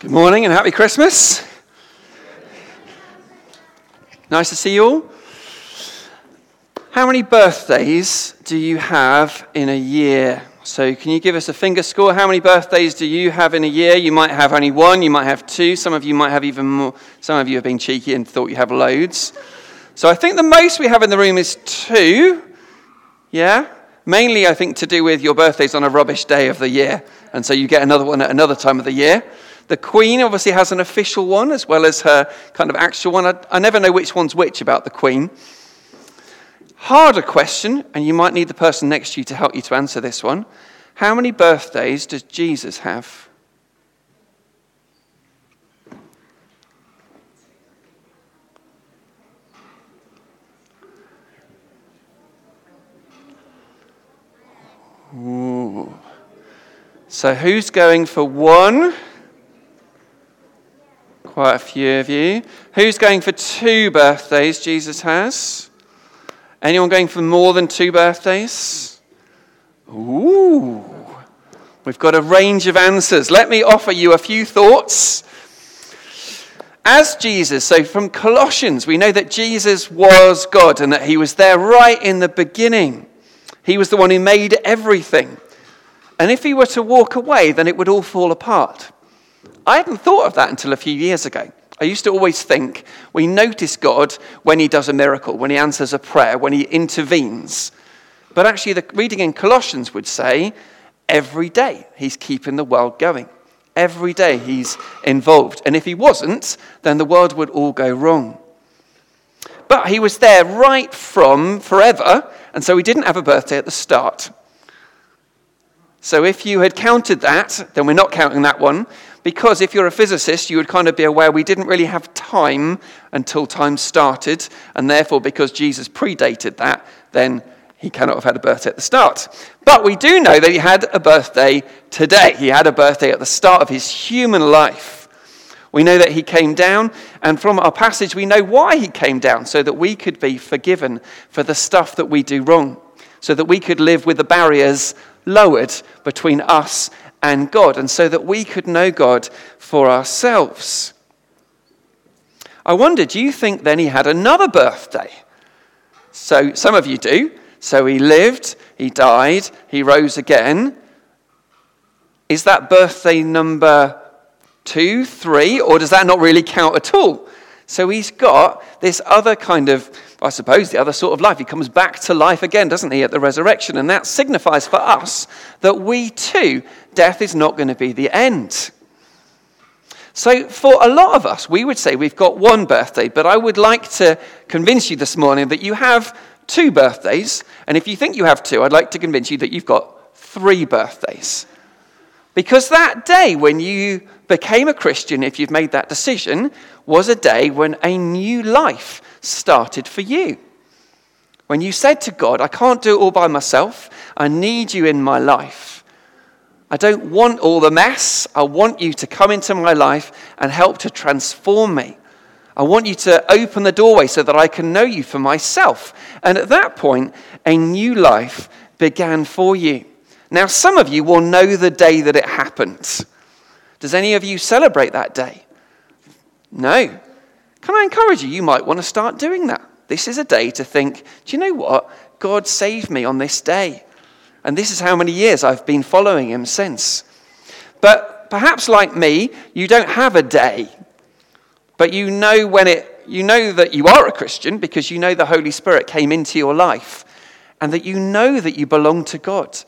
Good morning and happy Christmas. Nice to see you all. How many birthdays do you have in a year? So, can you give us a finger score? How many birthdays do you have in a year? You might have only one, you might have two, some of you might have even more. Some of you have been cheeky and thought you have loads. So, I think the most we have in the room is two. Yeah? Mainly, I think, to do with your birthday's on a rubbish day of the year. And so you get another one at another time of the year. The Queen obviously has an official one as well as her kind of actual one. I, I never know which one's which about the Queen. Harder question, and you might need the person next to you to help you to answer this one. How many birthdays does Jesus have? Ooh. So, who's going for one? Quite a few of you. Who's going for two birthdays Jesus has? Anyone going for more than two birthdays? Ooh. We've got a range of answers. Let me offer you a few thoughts. As Jesus, so from Colossians, we know that Jesus was God and that he was there right in the beginning. He was the one who made everything. And if he were to walk away, then it would all fall apart. I hadn't thought of that until a few years ago. I used to always think we notice God when he does a miracle, when he answers a prayer, when he intervenes. But actually, the reading in Colossians would say every day he's keeping the world going. Every day he's involved. And if he wasn't, then the world would all go wrong. But he was there right from forever, and so he didn't have a birthday at the start. So if you had counted that, then we're not counting that one. Because if you're a physicist, you would kind of be aware we didn't really have time until time started, and therefore, because Jesus predated that, then he cannot have had a birthday at the start. But we do know that he had a birthday today. He had a birthday at the start of his human life. We know that he came down, and from our passage, we know why he came down, so that we could be forgiven for the stuff that we do wrong, so that we could live with the barriers lowered between us and God, and so that we could know God for ourselves. I wonder, do you think then he had another birthday? So, some of you do. So, he lived, he died, he rose again. Is that birthday number two, three, or does that not really count at all? So, he's got this other kind of I suppose, the other sort of life. He comes back to life again, doesn't he, at the resurrection? And that signifies for us that we too, death is not going to be the end. So, for a lot of us, we would say we've got one birthday, but I would like to convince you this morning that you have two birthdays. And if you think you have two, I'd like to convince you that you've got three birthdays. Because that day when you became a Christian, if you've made that decision, was a day when a new life started for you. When you said to God, I can't do it all by myself, I need you in my life. I don't want all the mess. I want you to come into my life and help to transform me. I want you to open the doorway so that I can know you for myself. And at that point, a new life began for you. Now, some of you will know the day that it happened. Does any of you celebrate that day? No. Can I encourage you? You might want to start doing that. This is a day to think, do you know what? God saved me on this day. And this is how many years I've been following him since. But perhaps like me, you don't have a day. But you know when it you know that you are a Christian because you know the Holy Spirit came into your life and that you know that you belong to God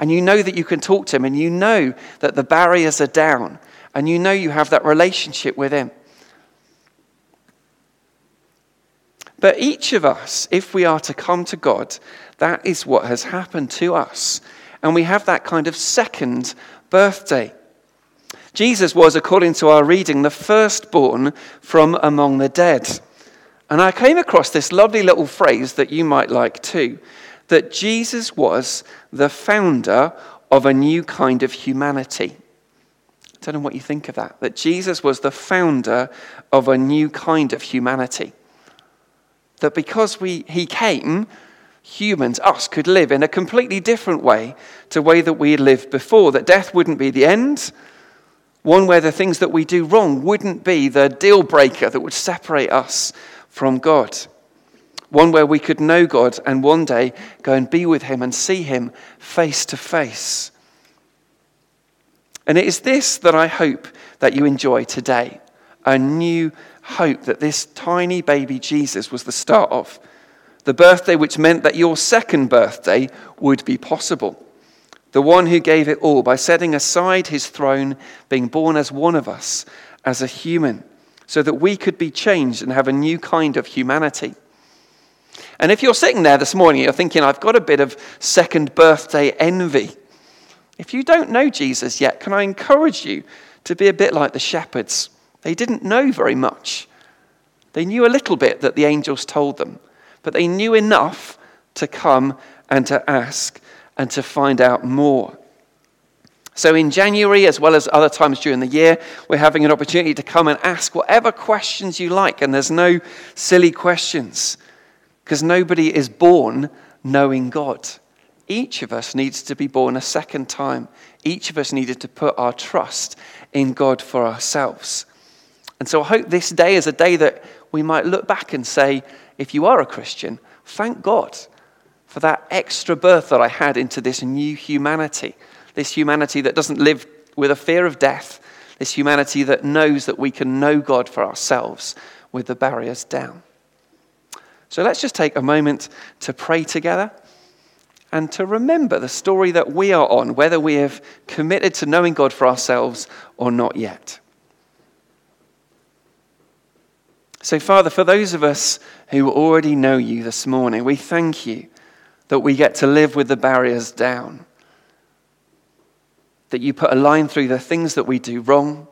and you know that you can talk to him and you know that the barriers are down and you know you have that relationship with him. But each of us, if we are to come to God, that is what has happened to us. And we have that kind of second birthday. Jesus was, according to our reading, the firstborn from among the dead. And I came across this lovely little phrase that you might like too that Jesus was the founder of a new kind of humanity. I don't know what you think of that. That Jesus was the founder of a new kind of humanity that because we, he came, humans, us, could live in a completely different way to the way that we lived before, that death wouldn't be the end. One where the things that we do wrong wouldn't be the deal breaker that would separate us from God. One where we could know God and one day go and be with Him and see Him face to face. And it is this that I hope that you enjoy today a new hope that this tiny baby Jesus was the start of. The birthday which meant that your second birthday would be possible. The one who gave it all by setting aside his throne, being born as one of us, as a human, so that we could be changed and have a new kind of humanity. And if you're sitting there this morning, you're thinking, I've got a bit of second birthday envy. If you don't know Jesus yet, can I encourage you to be a bit like the shepherds? They didn't know very much. They knew a little bit that the angels told them, but they knew enough to come and to ask and to find out more. So, in January, as well as other times during the year, we're having an opportunity to come and ask whatever questions you like. And there's no silly questions because nobody is born knowing God. Each of us needs to be born a second time. Each of us needed to put our trust in God for ourselves. And so I hope this day is a day that we might look back and say, if you are a Christian, thank God for that extra birth that I had into this new humanity. This humanity that doesn't live with a fear of death. This humanity that knows that we can know God for ourselves with the barriers down. So let's just take a moment to pray together and to remember the story that we are on, whether we have committed to knowing God for ourselves or not yet. So, Father, for those of us who already know you this morning, we thank you that we get to live with the barriers down. That you put a line through the things that we do wrong.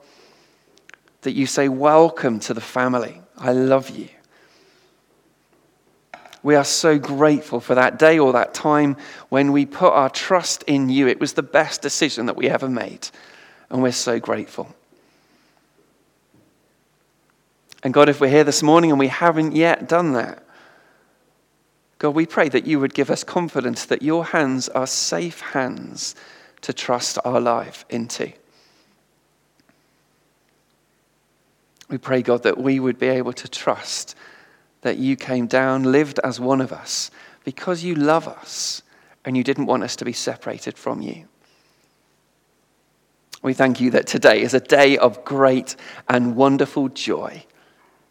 That you say, Welcome to the family. I love you. We are so grateful for that day or that time when we put our trust in you. It was the best decision that we ever made, and we're so grateful. And God, if we're here this morning and we haven't yet done that, God, we pray that you would give us confidence that your hands are safe hands to trust our life into. We pray, God, that we would be able to trust that you came down, lived as one of us, because you love us and you didn't want us to be separated from you. We thank you that today is a day of great and wonderful joy.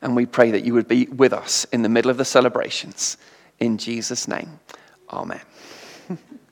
And we pray that you would be with us in the middle of the celebrations. In Jesus' name, amen.